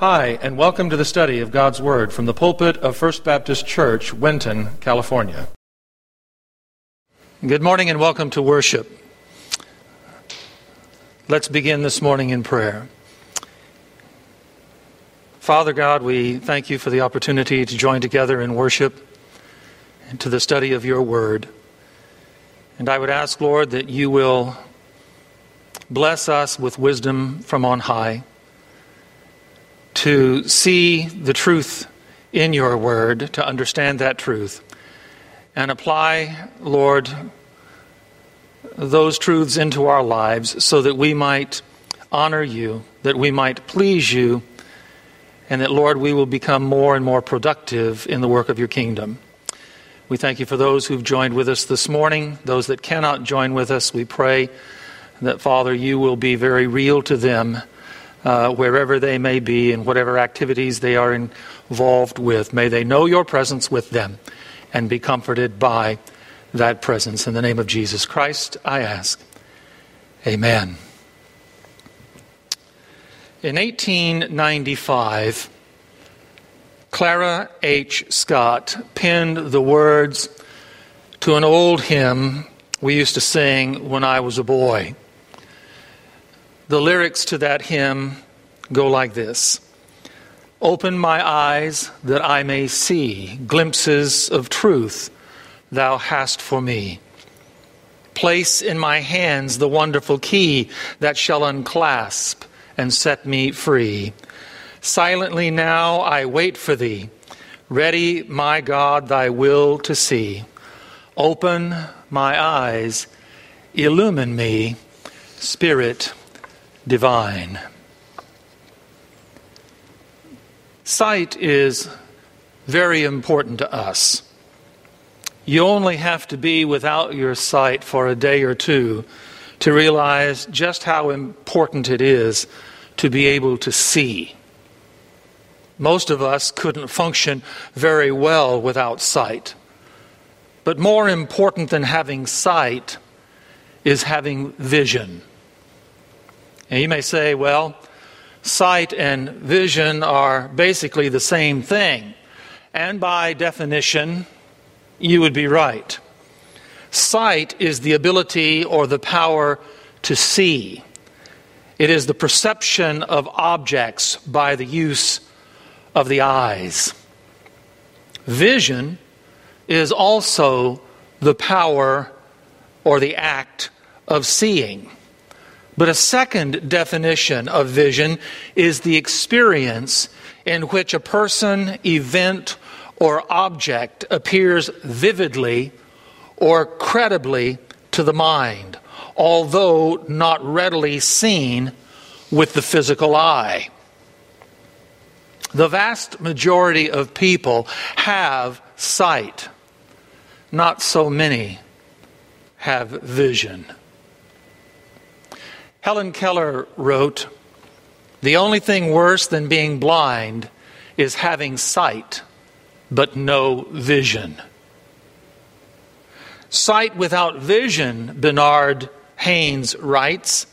Hi, and welcome to the study of God's Word from the pulpit of First Baptist Church, Winton, California. Good morning and welcome to worship. Let's begin this morning in prayer. Father God, we thank you for the opportunity to join together in worship and to the study of your Word. And I would ask, Lord, that you will bless us with wisdom from on high to see the truth in your word, to understand that truth, and apply, Lord, those truths into our lives so that we might honor you, that we might please you, and that, Lord, we will become more and more productive in the work of your kingdom. We thank you for those who've joined with us this morning. Those that cannot join with us, we pray that, Father, you will be very real to them uh, wherever they may be and whatever activities they are involved with. May they know your presence with them and be comforted by that presence. In the name of Jesus Christ, I ask. Amen. In 1895, Clara H. Scott penned the words to an old hymn we used to sing when I was a boy. The lyrics to that hymn go like this Open my eyes that I may see glimpses of truth thou hast for me. Place in my hands the wonderful key that shall unclasp and set me free. Silently now I wait for thee, ready, my God, thy will to see. Open my eyes, illumine me, Spirit divine. Sight is very important to us. You only have to be without your sight for a day or two to realize just how important it is to be able to see. Most of us couldn't function very well without sight. But more important than having sight is having vision. And you may say, well, sight and vision are basically the same thing. And by definition, you would be right. Sight is the ability or the power to see, it is the perception of objects by the use of the eyes. Vision is also the power or the act of seeing. But a second definition of vision is the experience in which a person, event, or object appears vividly or credibly to the mind, although not readily seen with the physical eye. The vast majority of people have sight, not so many have vision. Helen Keller wrote The only thing worse than being blind is having sight, but no vision. Sight without vision, Bernard Haynes writes,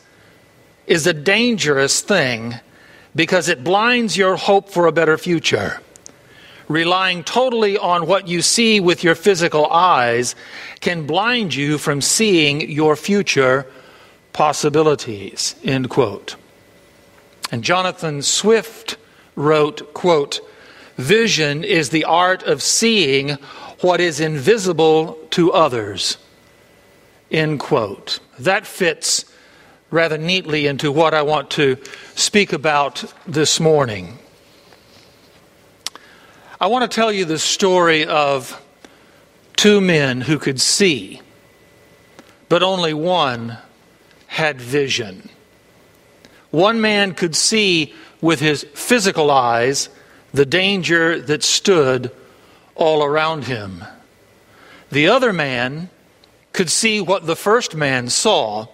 is a dangerous thing because it blinds your hope for a better future. Relying totally on what you see with your physical eyes can blind you from seeing your future possibilities, end quote. And Jonathan Swift wrote, quote, Vision is the art of seeing what is invisible to others, end quote. That fits rather neatly into what I want to speak about this morning. I want to tell you the story of two men who could see, but only one had vision. One man could see with his physical eyes the danger that stood all around him. The other man could see what the first man saw,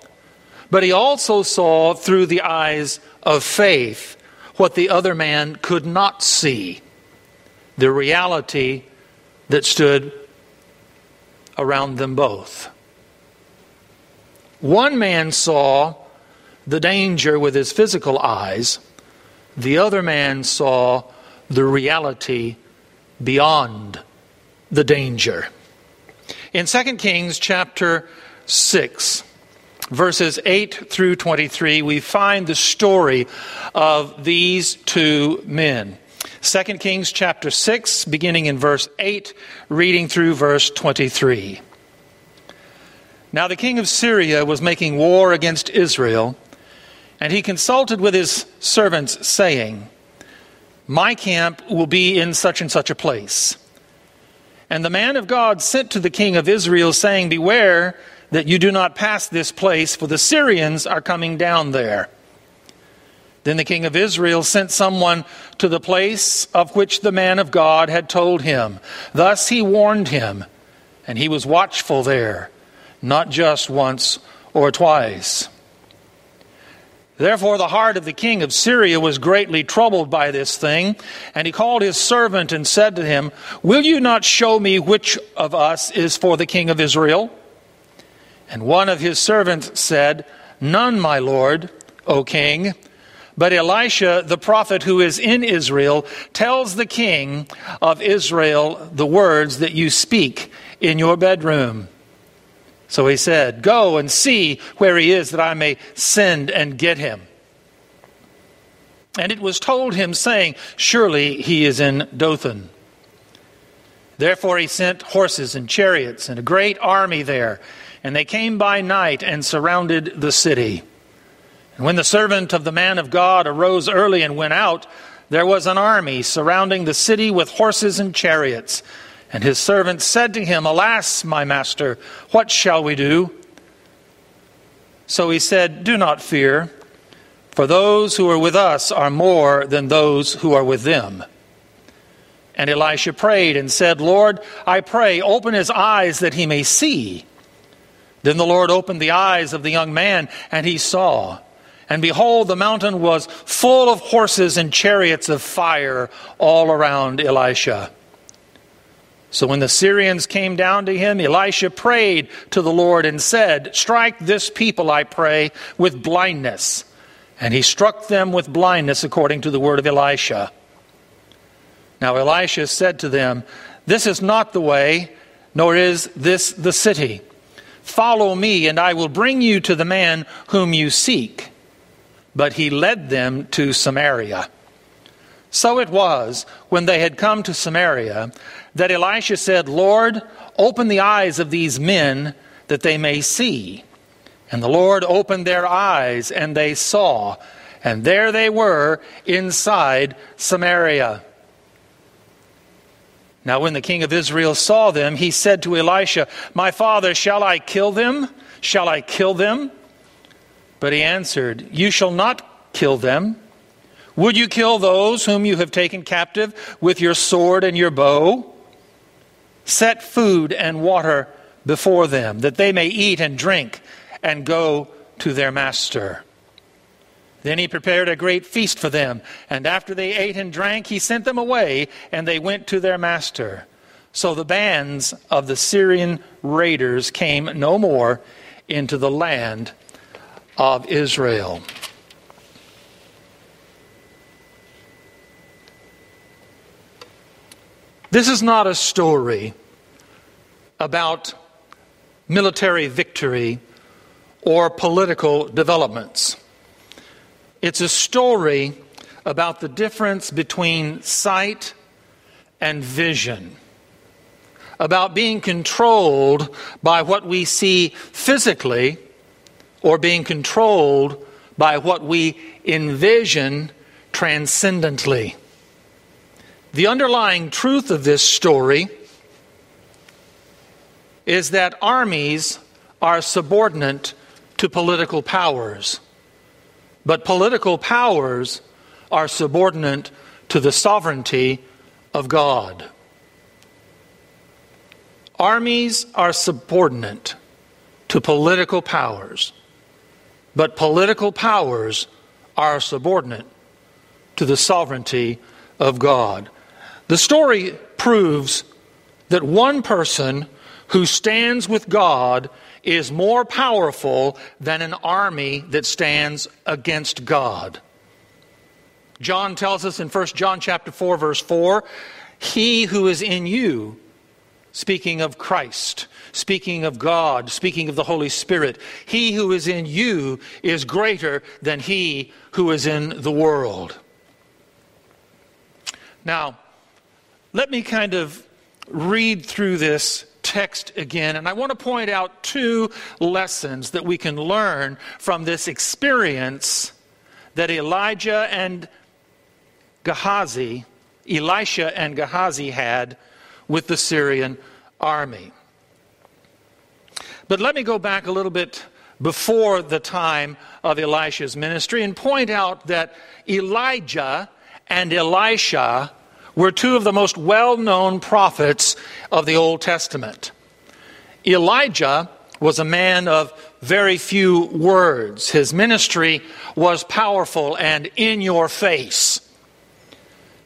but he also saw through the eyes of faith what the other man could not see the reality that stood around them both. One man saw the danger with his physical eyes, The other man saw the reality beyond the danger. In 2 Kings chapter 6, verses 8 through 23, we find the story of these two men. 2 Kings chapter 6, beginning in verse 8, reading through verse 23. Now the king of Syria was making war against Israel, and he consulted with his servants, saying, My camp will be in such and such a place. And the man of God sent to the king of Israel, saying, Beware that you do not pass this place, for the Syrians are coming down there. Then the king of Israel sent someone to the place of which the man of God had told him. Thus he warned him, and he was watchful there, not just once or twice. Therefore, the heart of the king of Syria was greatly troubled by this thing, and he called his servant and said to him, Will you not show me which of us is for the king of Israel? And one of his servants said, None, my lord, O king. But Elisha, the prophet who is in Israel, tells the king of Israel the words that you speak in your bedroom. So he said, Go and see where he is, that I may send and get him. And it was told him, saying, Surely he is in Dothan. Therefore he sent horses and chariots and a great army there, and they came by night and surrounded the city. And when the servant of the man of God arose early and went out, there was an army surrounding the city with horses and chariots. And his servant said to him, Alas, my master, what shall we do? So he said, Do not fear, for those who are with us are more than those who are with them. And Elisha prayed and said, Lord, I pray, open his eyes that he may see. Then the Lord opened the eyes of the young man, and he saw. And behold, the mountain was full of horses and chariots of fire all around Elisha. So when the Syrians came down to him, Elisha prayed to the Lord and said, Strike this people, I pray, with blindness. And he struck them with blindness according to the word of Elisha. Now Elisha said to them, This is not the way, nor is this the city. Follow me, and I will bring you to the man whom you seek. But he led them to Samaria. So it was, when they had come to Samaria, that Elisha said, Lord, open the eyes of these men that they may see. And the Lord opened their eyes, and they saw, and there they were inside Samaria. Now, when the king of Israel saw them, he said to Elisha, My father, shall I kill them? Shall I kill them? But he answered, You shall not kill them. Would you kill those whom you have taken captive with your sword and your bow? Set food and water before them, that they may eat and drink and go to their master. Then he prepared a great feast for them, and after they ate and drank, he sent them away, and they went to their master. So the bands of the Syrian raiders came no more into the land of Israel. This is not a story about military victory or political developments. It's a story about the difference between sight and vision, about being controlled by what we see physically or being controlled by what we envision transcendently. The underlying truth of this story is that armies are subordinate to political powers, but political powers are subordinate to the sovereignty of God. Armies are subordinate to political powers, but political powers are subordinate to the sovereignty of God. The story proves that one person who stands with God is more powerful than an army that stands against God. John tells us in 1 John chapter 4 verse 4, he who is in you speaking of Christ, speaking of God, speaking of the Holy Spirit, he who is in you is greater than he who is in the world. Now, let me kind of read through this text again, and I want to point out two lessons that we can learn from this experience that Elijah and Gehazi, Elisha and Gehazi had with the Syrian army. But let me go back a little bit before the time of Elisha's ministry and point out that Elijah and Elisha were two of the most well known prophets of the Old Testament. Elijah was a man of very few words. His ministry was powerful and in your face.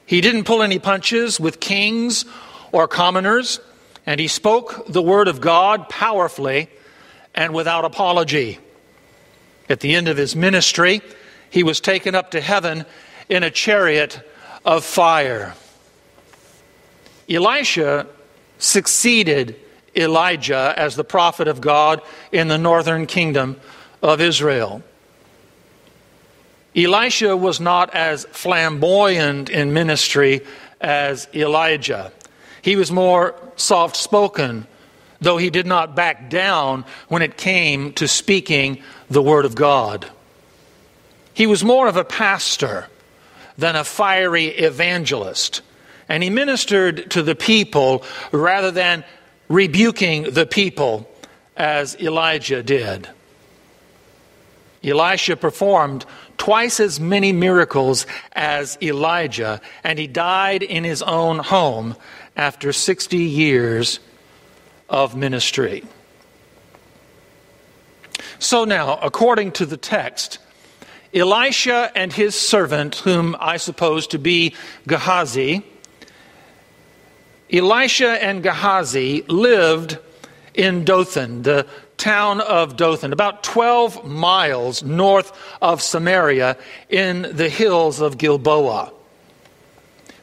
He didn't pull any punches with kings or commoners, and he spoke the word of God powerfully and without apology. At the end of his ministry, he was taken up to heaven in a chariot of fire. Elisha succeeded Elijah as the prophet of God in the northern kingdom of Israel. Elisha was not as flamboyant in ministry as Elijah. He was more soft spoken, though he did not back down when it came to speaking the word of God. He was more of a pastor than a fiery evangelist, and he ministered to the people rather than rebuking the people as Elijah did. Elisha performed twice as many miracles as Elijah, and he died in his own home after 60 years of ministry. So now, according to the text, Elisha and his servant, whom I suppose to be Gehazi, Elisha and Gehazi lived in Dothan, the town of Dothan, about 12 miles north of Samaria in the hills of Gilboa.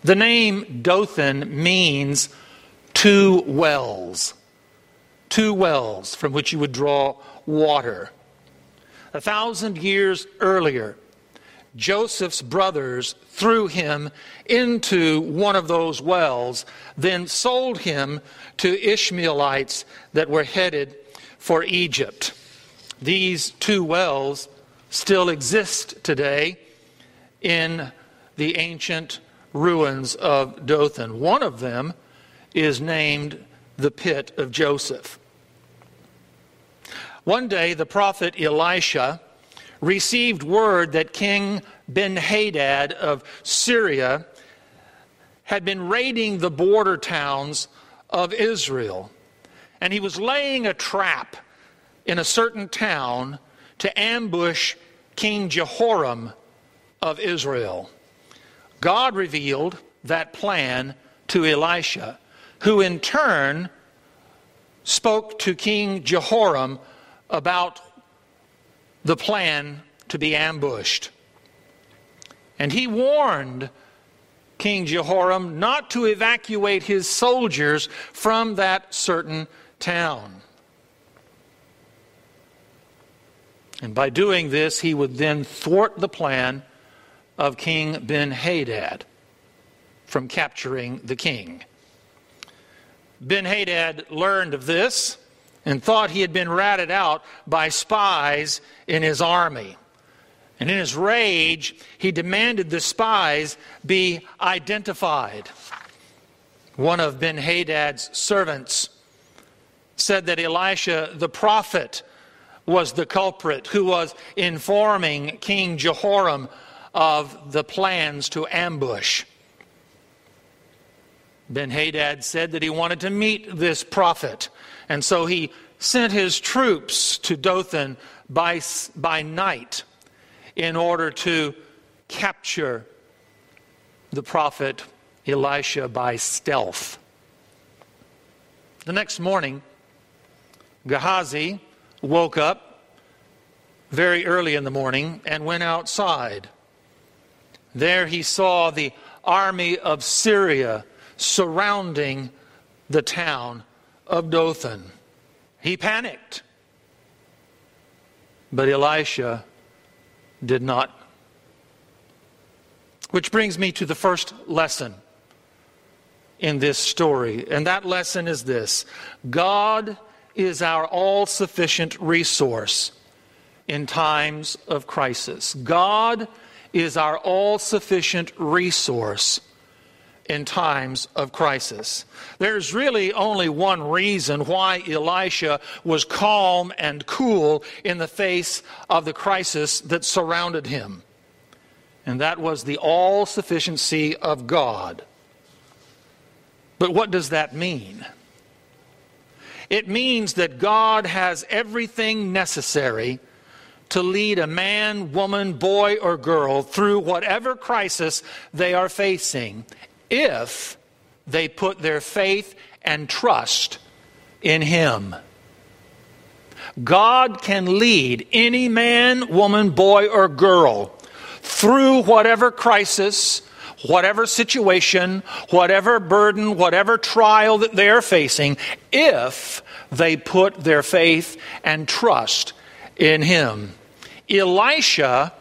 The name Dothan means two wells, two wells from which you would draw water. A thousand years earlier, Joseph's brothers threw him into one of those wells, then sold him to Ishmaelites that were headed for Egypt. These two wells still exist today in the ancient ruins of Dothan. One of them is named the Pit of Joseph. One day, the prophet Elisha received word that King Ben Hadad of Syria had been raiding the border towns of Israel. And he was laying a trap in a certain town to ambush King Jehoram of Israel. God revealed that plan to Elisha, who in turn spoke to King Jehoram about the plan to be ambushed. And he warned King Jehoram not to evacuate his soldiers from that certain town. And by doing this, he would then thwart the plan of King Ben Hadad from capturing the king. Ben Hadad learned of this and thought he had been ratted out by spies in his army. And in his rage, he demanded the spies be identified. One of Ben Hadad's servants said that Elisha the prophet was the culprit who was informing King Jehoram of the plans to ambush. Ben Hadad said that he wanted to meet this prophet and so he sent his troops to Dothan by, by night in order to capture the prophet Elisha by stealth. The next morning, Gehazi woke up very early in the morning and went outside. There he saw the army of Syria surrounding the town of Dothan. He panicked. But Elisha did not. Which brings me to the first lesson in this story. And that lesson is this God is our all sufficient resource in times of crisis. God is our all sufficient resource in times of crisis. There's really only one reason why Elisha was calm and cool in the face of the crisis that surrounded him, and that was the all sufficiency of God. But what does that mean? It means that God has everything necessary to lead a man, woman, boy, or girl through whatever crisis they are facing if they put their faith and trust in Him. God can lead any man, woman, boy, or girl through whatever crisis, whatever situation, whatever burden, whatever trial that they are facing, if they put their faith and trust in Him. Elisha,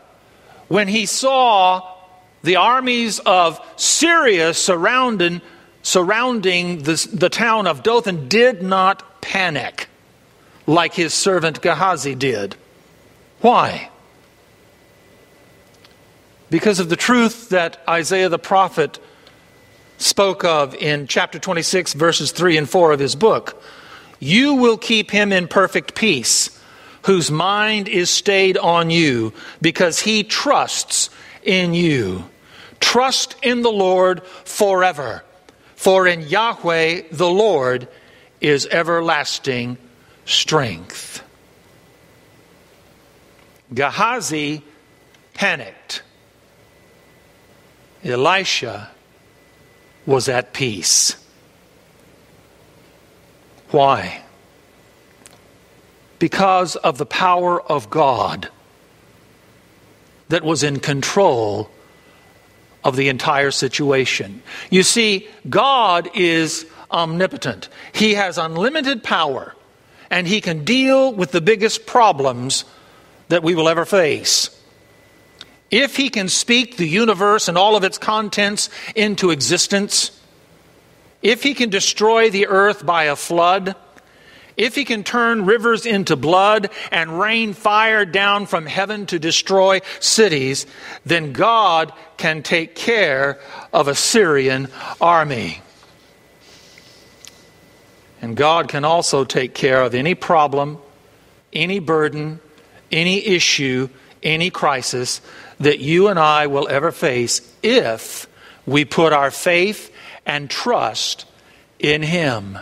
when he saw the armies of Syria surrounding, surrounding the, the town of Dothan, did not panic like his servant Gehazi did. Why? Because of the truth that Isaiah the prophet spoke of in chapter 26, verses 3 and 4 of his book. You will keep him in perfect peace whose mind is stayed on you because he trusts in you. Trust in the Lord forever, for in Yahweh the Lord is everlasting strength. Gehazi panicked. Elisha was at peace. Why? because of the power of God that was in control of the entire situation. You see, God is omnipotent, He has unlimited power, and He can deal with the biggest problems that we will ever face. If He can speak the universe and all of its contents into existence, if He can destroy the earth by a flood, if he can turn rivers into blood and rain fire down from heaven to destroy cities, then God can take care of a Syrian army. And God can also take care of any problem, any burden, any issue, any crisis that you and I will ever face if we put our faith and trust in Him.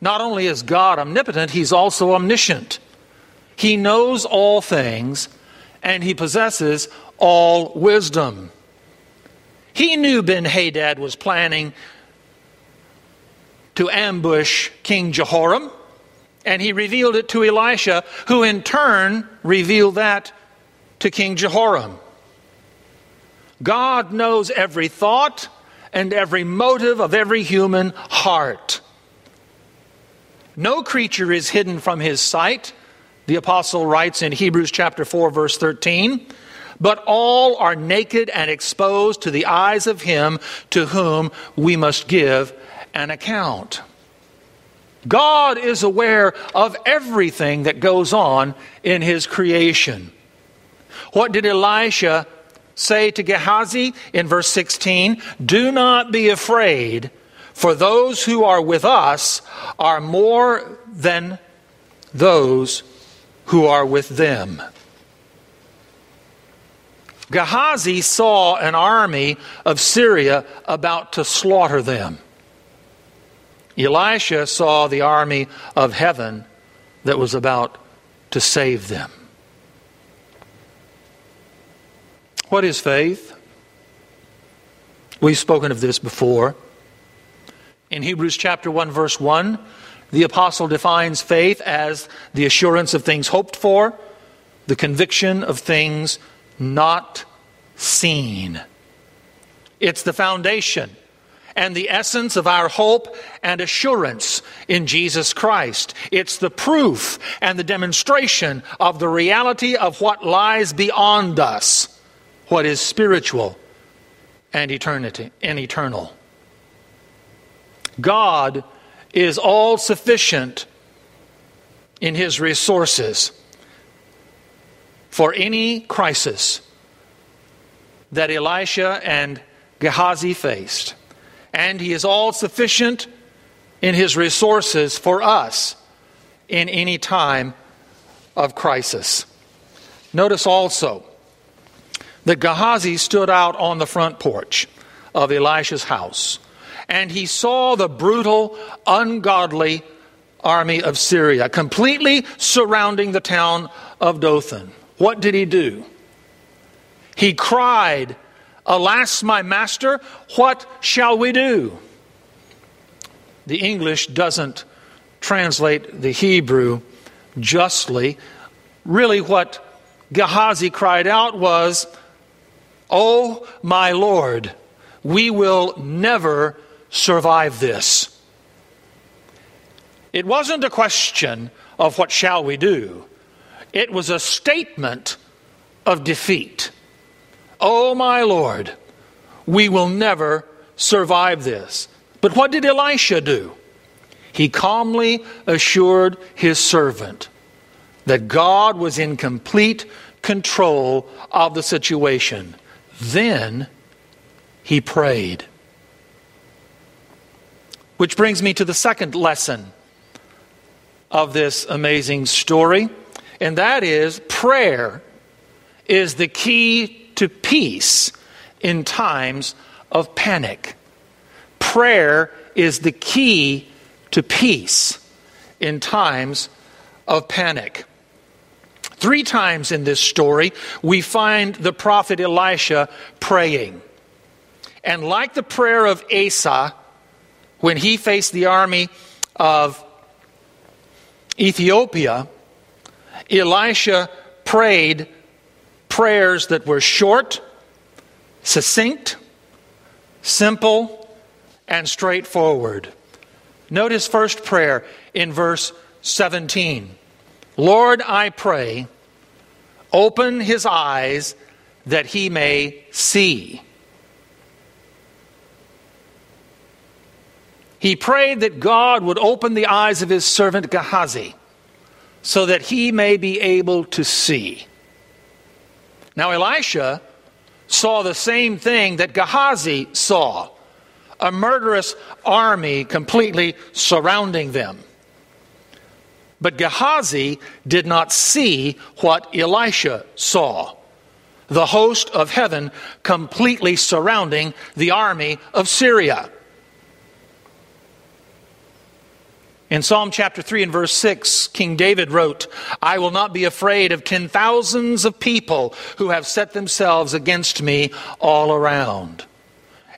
Not only is God omnipotent, He's also omniscient. He knows all things and He possesses all wisdom. He knew Ben Hadad was planning to ambush King Jehoram, and he revealed it to Elisha, who in turn revealed that to King Jehoram. God knows every thought and every motive of every human heart. No creature is hidden from his sight, the apostle writes in Hebrews chapter 4 verse 13, but all are naked and exposed to the eyes of him to whom we must give an account. God is aware of everything that goes on in his creation. What did Elisha say to Gehazi in verse 16? Do not be afraid, for those who are with us are more than those who are with them. Gehazi saw an army of Syria about to slaughter them. Elisha saw the army of heaven that was about to save them. What is faith? We've spoken of this before. In Hebrews chapter 1 verse 1, the apostle defines faith as the assurance of things hoped for, the conviction of things not seen. It's the foundation and the essence of our hope and assurance in Jesus Christ. It's the proof and the demonstration of the reality of what lies beyond us, what is spiritual and eternity and eternal. God is all sufficient in his resources for any crisis that Elisha and Gehazi faced and He is all sufficient in His resources for us in any time of crisis. Notice also that Gehazi stood out on the front porch of Elisha's house, and he saw the brutal, ungodly army of Syria completely surrounding the town of Dothan. What did he do? He cried Alas, my master, what shall we do? The English doesn't translate the Hebrew justly. Really, what Gehazi cried out was, Oh, my Lord, we will never survive this. It wasn't a question of what shall we do, it was a statement of defeat. Oh, my Lord, we will never survive this. But what did Elisha do? He calmly assured his servant that God was in complete control of the situation. Then he prayed. Which brings me to the second lesson of this amazing story, and that is prayer is the key to peace in times of panic. Prayer is the key to peace in times of panic. Three times in this story, we find the prophet Elisha praying. And like the prayer of Asa, when he faced the army of Ethiopia, Elisha prayed prayers that were short, succinct, simple, and straightforward. Note his first prayer in verse 17 Lord, I pray, open his eyes that he may see. He prayed that God would open the eyes of his servant Gehazi so that he may be able to see. Now, Elisha saw the same thing that Gehazi saw a murderous army completely surrounding them. But Gehazi did not see what Elisha saw the host of heaven completely surrounding the army of Syria. In Psalm chapter 3 and verse 6, King David wrote, I will not be afraid of ten thousands of people who have set themselves against me all around.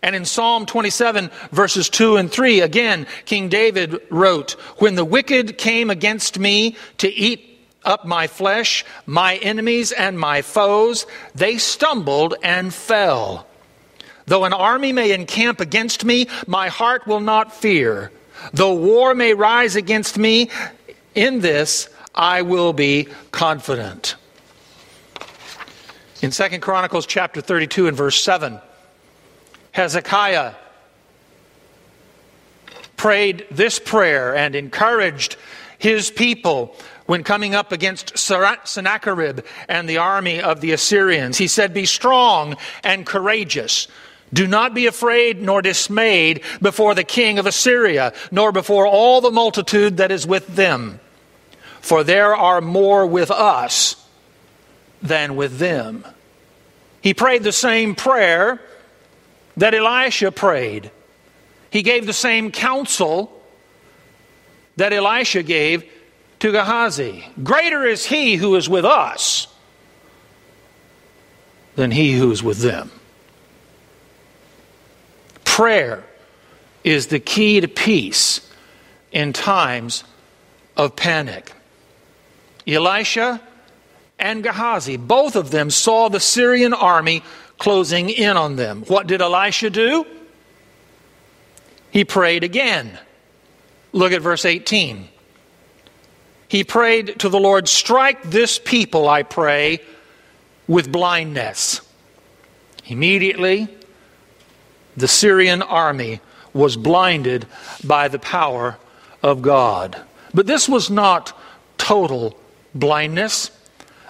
And in Psalm 27, verses 2 and 3, again, King David wrote, When the wicked came against me to eat up my flesh, my enemies and my foes, they stumbled and fell. Though an army may encamp against me, my heart will not fear. Though war may rise against me, in this I will be confident. In 2 Chronicles chapter 32 and verse 7, Hezekiah prayed this prayer and encouraged his people when coming up against Sennacherib and the army of the Assyrians. He said, Be strong and courageous. Do not be afraid nor dismayed before the king of Assyria, nor before all the multitude that is with them. For there are more with us than with them. He prayed the same prayer that Elisha prayed. He gave the same counsel that Elisha gave to Gehazi. Greater is he who is with us than he who is with them. Prayer is the key to peace in times of panic. Elisha and Gehazi, both of them saw the Syrian army closing in on them. What did Elisha do? He prayed again. Look at verse 18. He prayed to the Lord, Strike this people, I pray, with blindness. Immediately, the Syrian army was blinded by the power of God. But this was not total blindness.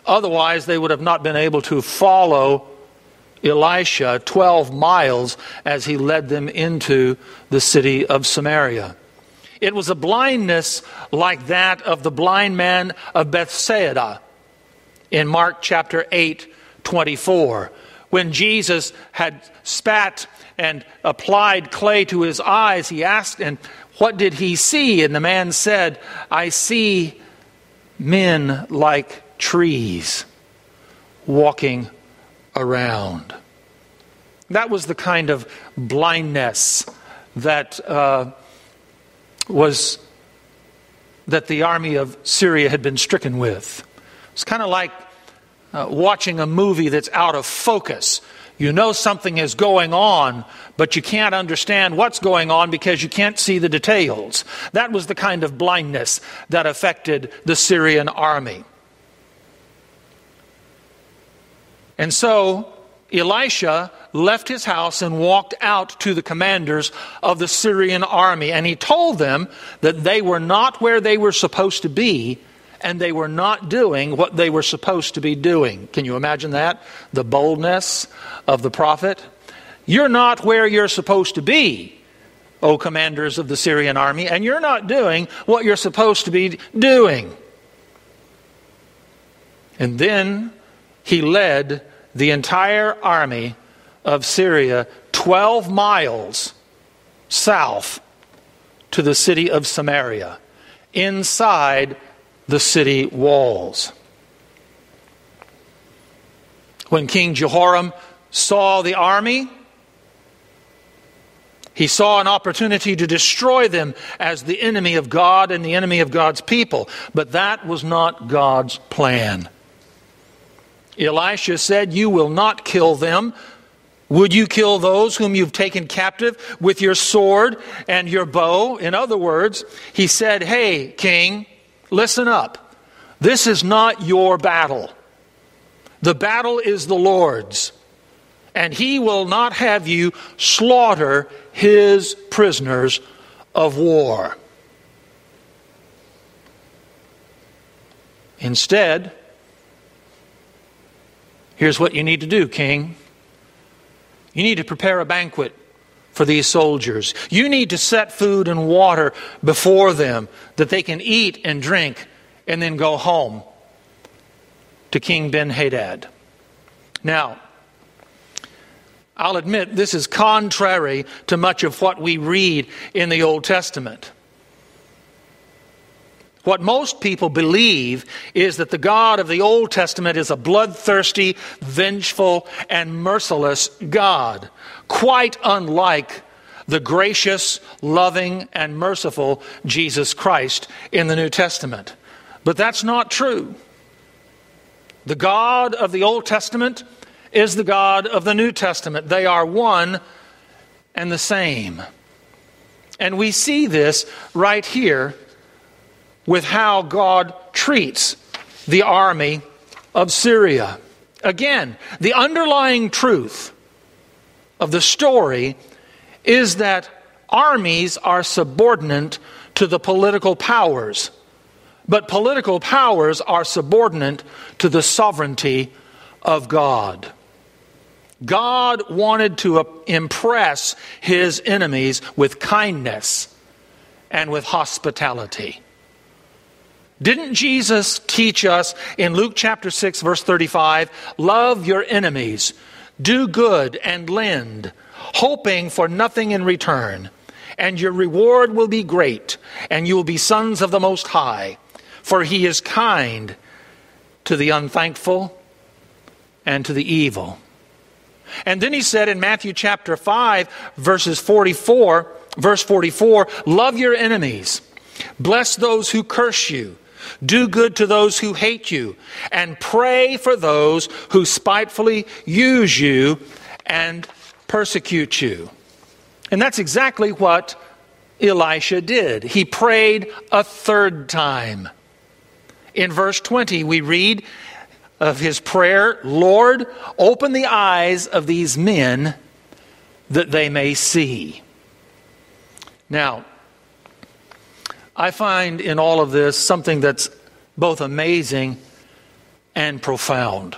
Otherwise, they would have not been able to follow Elisha 12 miles as he led them into the city of Samaria. It was a blindness like that of the blind man of Bethsaida in Mark chapter 8, 24, when Jesus had spat and applied clay to his eyes. He asked, And what did he see? And the man said, I see men like trees walking around. That was the kind of blindness that uh, was that the army of Syria had been stricken with. It's kind of like uh, watching a movie that's out of focus. You know something is going on, but you can't understand what's going on because you can't see the details. That was the kind of blindness that affected the Syrian army. And so Elisha left his house and walked out to the commanders of the Syrian army, and he told them that they were not where they were supposed to be, and they were not doing what they were supposed to be doing. Can you imagine that? The boldness of the prophet. You're not where you're supposed to be, O commanders of the Syrian army, and you're not doing what you're supposed to be doing. And then he led the entire army of Syria 12 miles south to the city of Samaria, inside the city walls. When King Jehoram saw the army, he saw an opportunity to destroy them as the enemy of God and the enemy of God's people. But that was not God's plan. Elisha said, You will not kill them. Would you kill those whom you've taken captive with your sword and your bow? In other words, he said, Hey, king, listen up. This is not your battle. The battle is the Lord's. And he will not have you slaughter his prisoners of war. Instead, Here's what you need to do, king. You need to prepare a banquet for these soldiers. You need to set food and water before them that they can eat and drink and then go home to King Ben Hadad. Now, I'll admit this is contrary to much of what we read in the Old Testament. What most people believe is that the God of the Old Testament is a bloodthirsty, vengeful, and merciless God, quite unlike the gracious, loving, and merciful Jesus Christ in the New Testament. But that's not true. The God of the Old Testament is the God of the New Testament. They are one and the same. And we see this right here with how God treats the army of Syria. Again, the underlying truth of the story is that armies are subordinate to the political powers, but political powers are subordinate to the sovereignty of God. God wanted to uh, impress his enemies with kindness and with hospitality. Didn't Jesus teach us in Luke chapter 6, verse 35 love your enemies, do good and lend, hoping for nothing in return, and your reward will be great, and you will be sons of the Most High, for he is kind to the unthankful and to the evil. And then he said in Matthew chapter 5, verses 44, verse 44, love your enemies, bless those who curse you. Do good to those who hate you, and pray for those who spitefully use you and persecute you. And that's exactly what Elisha did. He prayed a third time. In verse 20, we read of his prayer Lord, open the eyes of these men that they may see. Now, I find in all of this something that's both amazing and profound.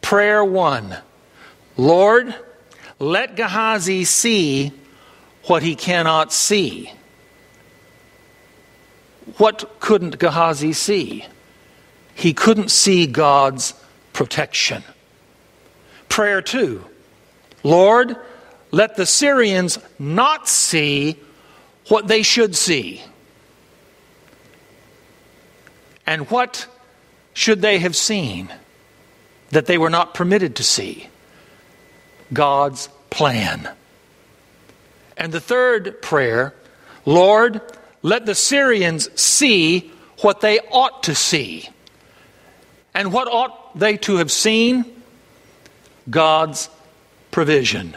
Prayer one Lord, let Gehazi see what he cannot see. What couldn't Gehazi see? He couldn't see God's protection. Prayer two Lord, let the Syrians not see what they should see. And what should they have seen that they were not permitted to see? God's plan. And the third prayer Lord, let the Syrians see what they ought to see. And what ought they to have seen? God's provision.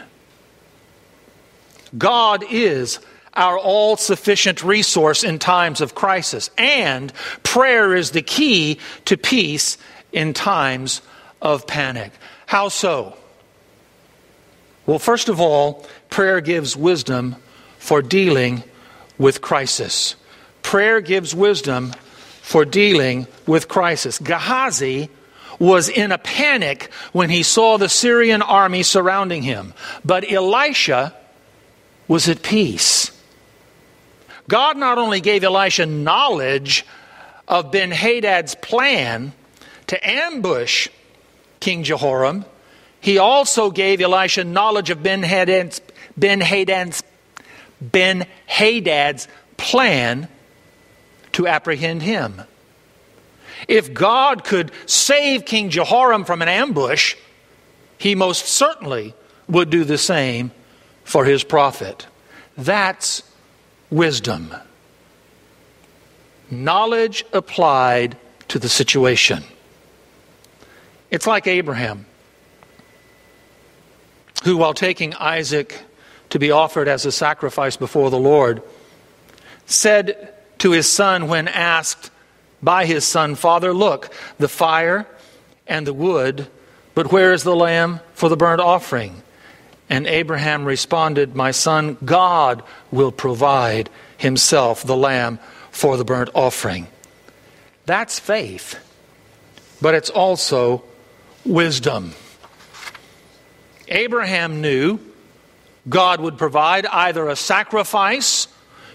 God is our all sufficient resource in times of crisis, and prayer is the key to peace in times of panic. How so? Well, first of all, prayer gives wisdom for dealing with crisis. Prayer gives wisdom for dealing with crisis. Gehazi was in a panic when he saw the Syrian army surrounding him, but Elisha was at peace. God not only gave Elisha knowledge of Ben Hadad's plan to ambush King Jehoram, he also gave Elisha knowledge of Ben Hadad's, ben Hadad's, ben Hadad's plan to apprehend him. If God could save King Jehoram from an ambush, he most certainly would do the same for his prophet. That's wisdom. Knowledge applied to the situation. It's like Abraham, who, while taking Isaac to be offered as a sacrifice before the Lord, said to his son when asked by his son, Father, look, the fire and the wood, but where is the lamb for the burnt offering? And Abraham responded, My son, God will provide himself the lamb for the burnt offering. That's faith, but it's also wisdom. Abraham knew God would provide either a sacrifice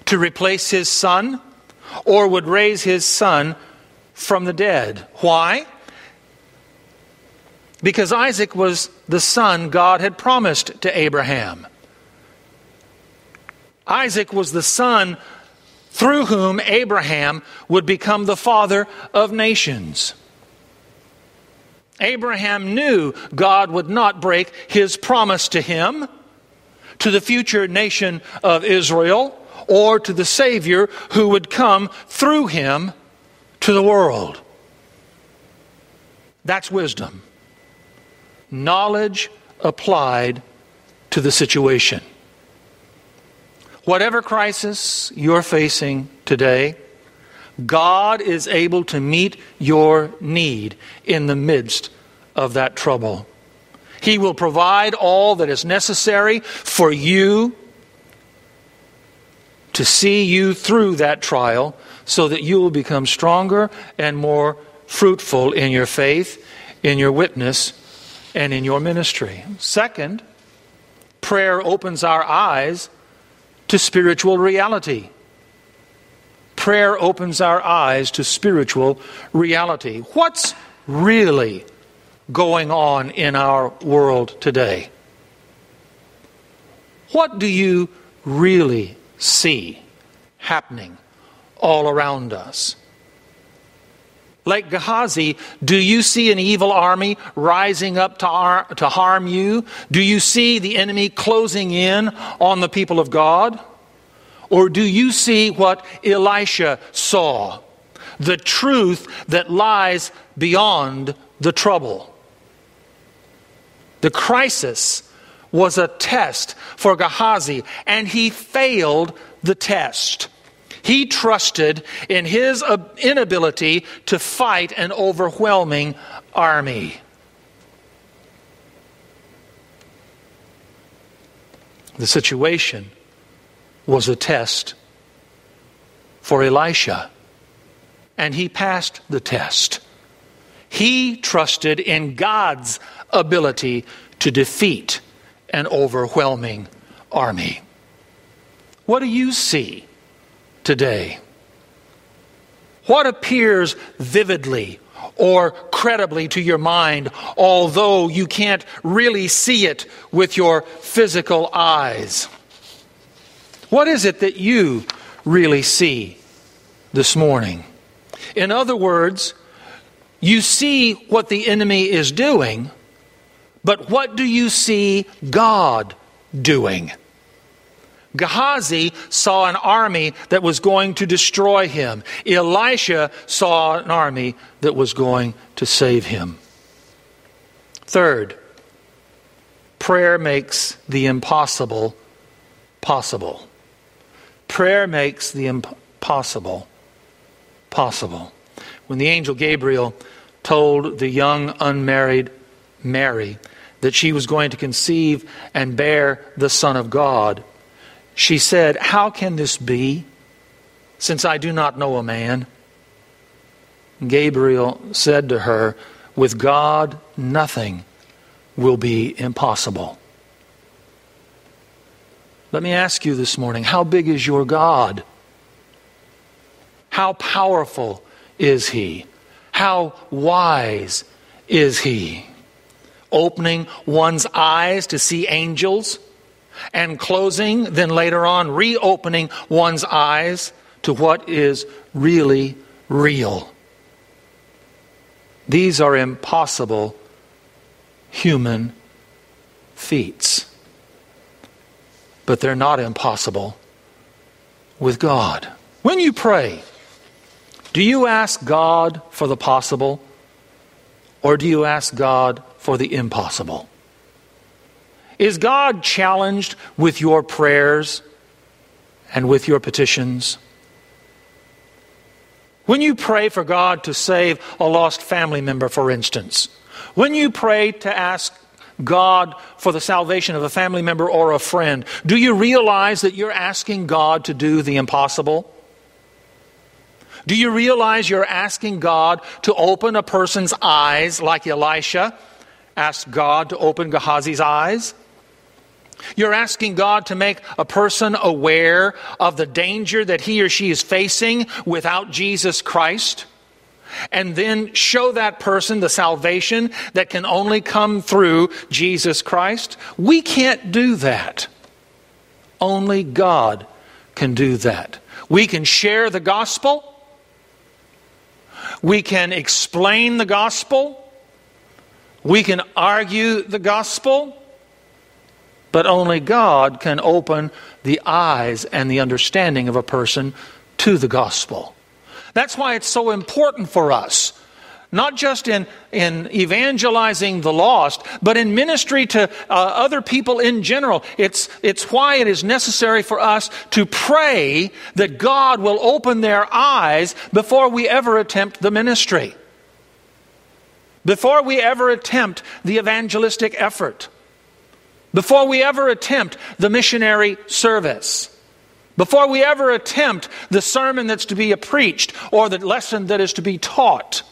to replace his son or would raise his son from the dead. Why? Because Isaac was the son God had promised to Abraham. Isaac was the son through whom Abraham would become the father of nations. Abraham knew God would not break his promise to him, to the future nation of Israel, or to the Savior who would come through him to the world. That's wisdom knowledge applied to the situation. Whatever crisis you're facing today, God is able to meet your need in the midst of that trouble. He will provide all that is necessary for you to see you through that trial so that you will become stronger and more fruitful in your faith, in your witness, and in your ministry. Second, prayer opens our eyes to spiritual reality. Prayer opens our eyes to spiritual reality. What's really going on in our world today? What do you really see happening all around us? Like Gehazi, do you see an evil army rising up to, ar- to harm you? Do you see the enemy closing in on the people of God? Or do you see what Elisha saw? the truth that lies beyond the trouble. The crisis was a test for Gehazi, and he failed the test. He trusted in his inability to fight an overwhelming army. The situation was a test for Elisha, and he passed the test. He trusted in God's ability to defeat an overwhelming army. What do you see today? What appears vividly or credibly to your mind, although you can't really see it with your physical eyes? What is it that you really see this morning? In other words, you see what the enemy is doing, but what do you see God doing? Gehazi saw an army that was going to destroy him. Elisha saw an army that was going to save him. Third, prayer makes the impossible possible. Prayer makes the impossible possible. When the angel Gabriel told the young unmarried Mary that she was going to conceive and bear the Son of God, she said, How can this be, since I do not know a man? Gabriel said to her, With God, nothing will be impossible. Let me ask you this morning how big is your God? How powerful is He? How wise is He? opening one's eyes to see angels, and closing, then later on, reopening one's eyes to what is really real. These are impossible human feats. But they're not impossible with God. When you pray, do you ask God for the possible or do you ask God for the impossible? Is God challenged with your prayers and with your petitions? When you pray for God to save a lost family member, for instance, when you pray to ask God for the salvation of a family member or a friend, do you realize that you're asking God to do the impossible? Do you realize you're asking God to open a person's eyes like Elisha asked God to open Gehazi's eyes? You're asking God to make a person aware of the danger that he or she is facing without Jesus Christ, and then show that person the salvation that can only come through Jesus Christ. We can't do that. Only God can do that. We can share the gospel, we can explain the gospel. We can argue the gospel. But only God can open the eyes and the understanding of a person to the gospel. That's why it's so important for us not just in, in evangelizing the lost, but in ministry to uh, other people in general. It's, it's why it is necessary for us to pray that God will open their eyes before we ever attempt the ministry, before we ever attempt the evangelistic effort, before we ever attempt the missionary service. Before we ever attempt the sermon that's to be preached or the lesson that is to be taught.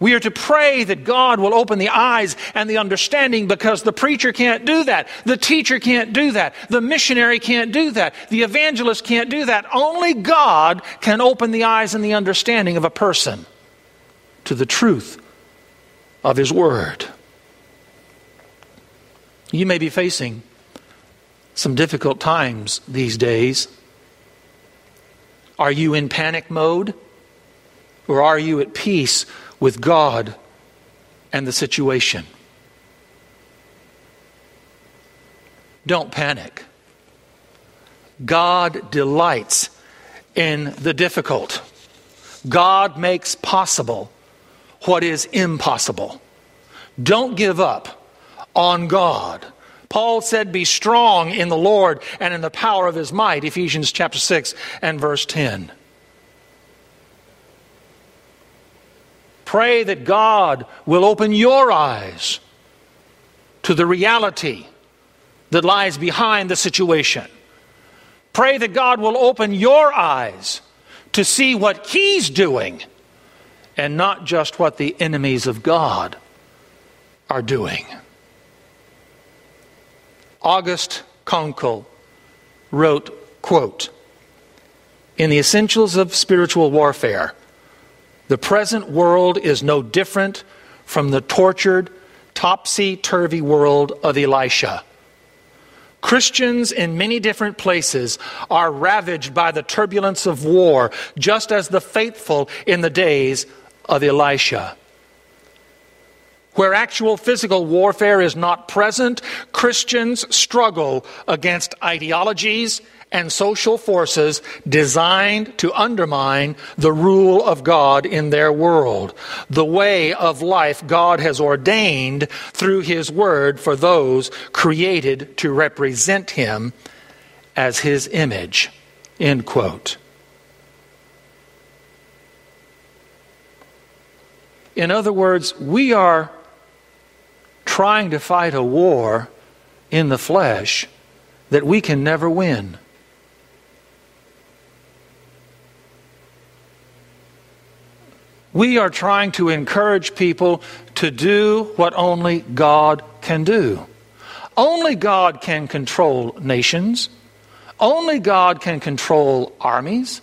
We are to pray that God will open the eyes and the understanding because the preacher can't do that. The teacher can't do that. The missionary can't do that. The evangelist can't do that. Only God can open the eyes and the understanding of a person to the truth of His Word. You may be facing some difficult times these days. Are you in panic mode? Or are you at peace with God and the situation. Don't panic. God delights in the difficult. God makes possible what is impossible. Don't give up on God. Paul said, Be strong in the Lord and in the power of his might, Ephesians chapter 6 and verse 10. Pray that God will open your eyes to the reality that lies behind the situation. Pray that God will open your eyes to see what He's doing and not just what the enemies of God are doing. August Konkel wrote, quote, In the essentials of spiritual warfare, the present world is no different from the tortured, topsy turvy world of Elisha. Christians in many different places are ravaged by the turbulence of war, just as the faithful in the days of Elisha. Where actual physical warfare is not present, Christians struggle against ideologies and social forces designed to undermine the rule of God in their world, the way of life God has ordained through His Word for those created to represent Him as His image. End quote. In other words, we are trying to fight a war in the flesh that we can never win. We are trying to encourage people to do what only God can do. Only God can control nations. Only God can control armies.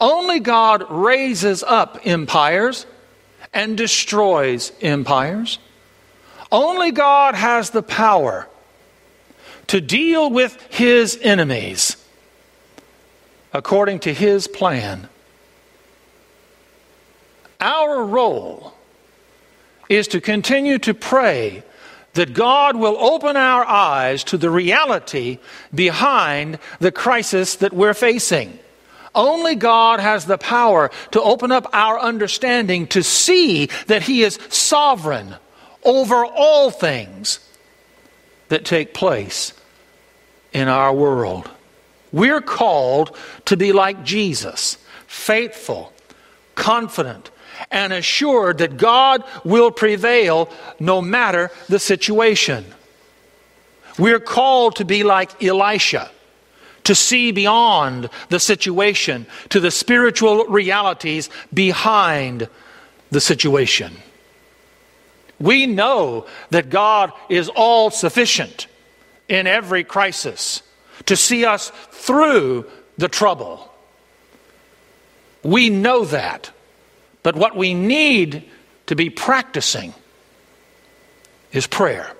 Only God raises up empires and destroys empires. Only God has the power to deal with his enemies according to his plan. Our role is to continue to pray that God will open our eyes to the reality behind the crisis that we're facing. Only God has the power to open up our understanding to see that He is sovereign over all things that take place in our world. We're called to be like Jesus, faithful, confident, and assured that God will prevail no matter the situation. We're called to be like Elisha, to see beyond the situation to the spiritual realities behind the situation. We know that God is all sufficient in every crisis to see us through the trouble. We know that. But what we need to be practicing is prayer.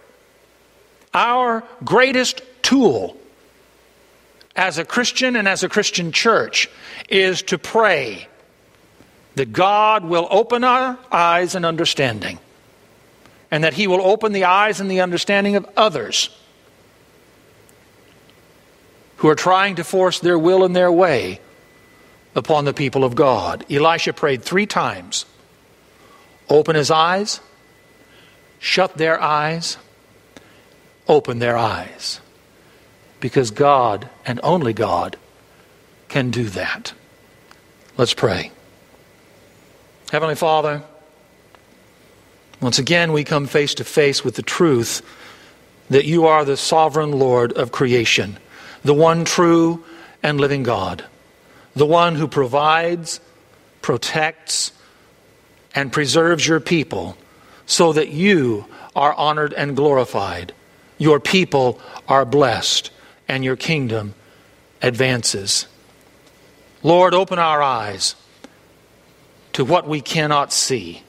Our greatest tool as a Christian and as a Christian church is to pray that God will open our eyes and understanding, and that He will open the eyes and the understanding of others who are trying to force their will and their way upon the people of God. Elisha prayed three times open his eyes, shut their eyes, open their eyes. Because God, and only God, can do that. Let's pray. Heavenly Father, once again we come face to face with the truth that you are the sovereign Lord of creation, the one true and living God the one who provides, protects, and preserves your people so that you are honored and glorified. Your people are blessed, and your kingdom advances. Lord, open our eyes to what we cannot see.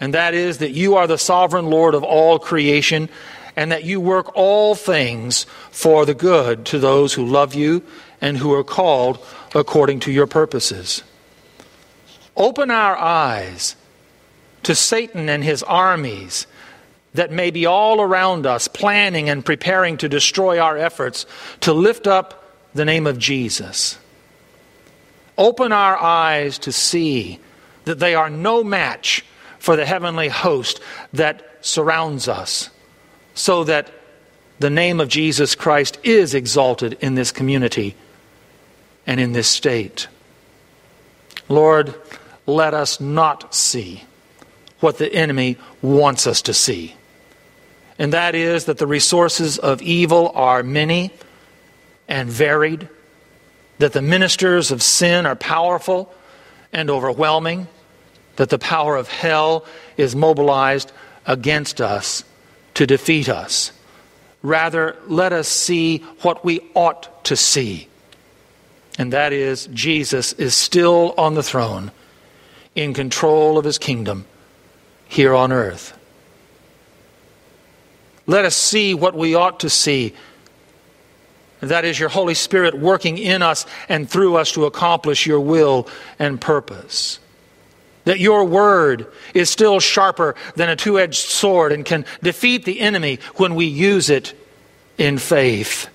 And that is that you are the sovereign Lord of all creation, and that you work all things for the good to those who love you and who are called according to your purposes. Open our eyes to Satan and his armies that may be all around us, planning and preparing to destroy our efforts to lift up the name of Jesus. Open our eyes to see that they are no match for the heavenly host that surrounds us, so that the name of Jesus Christ is exalted in this community and in this state. Lord, let us not see what the enemy wants us to see. And that is that the resources of evil are many and varied, that the ministers of sin are powerful and overwhelming, that the power of hell is mobilized against us to defeat us. Rather, let us see what we ought to see. And that is, Jesus is still on the throne, in control of his kingdom here on earth. Let us see what we ought to see. That is your Holy Spirit working in us and through us to accomplish your will and purpose. That your word is still sharper than a two edged sword and can defeat the enemy when we use it in faith.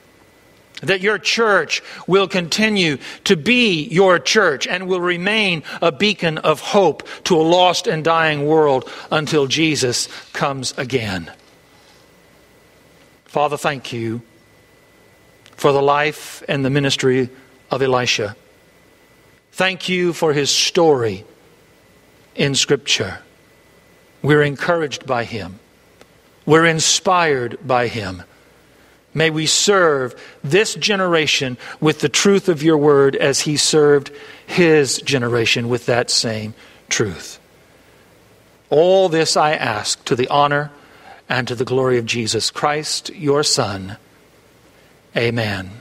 That your church will continue to be your church and will remain a beacon of hope to a lost and dying world until Jesus comes again. Father, thank you for the life and the ministry of Elisha. Thank you for his story in Scripture. We're encouraged by him, we're inspired by him. May we serve this generation with the truth of your word as he served his generation with that same truth. All this I ask to the honor and to the glory of Jesus Christ, your Son. Amen.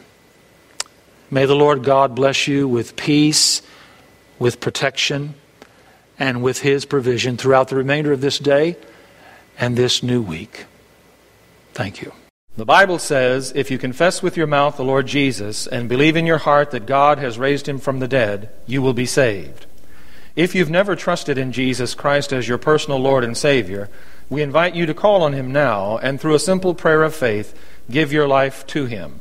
May the Lord God bless you with peace, with protection, and with his provision throughout the remainder of this day and this new week. Thank you. The Bible says, if you confess with your mouth the Lord Jesus and believe in your heart that God has raised him from the dead, you will be saved. If you've never trusted in Jesus Christ as your personal Lord and Savior, we invite you to call on him now and through a simple prayer of faith, give your life to him.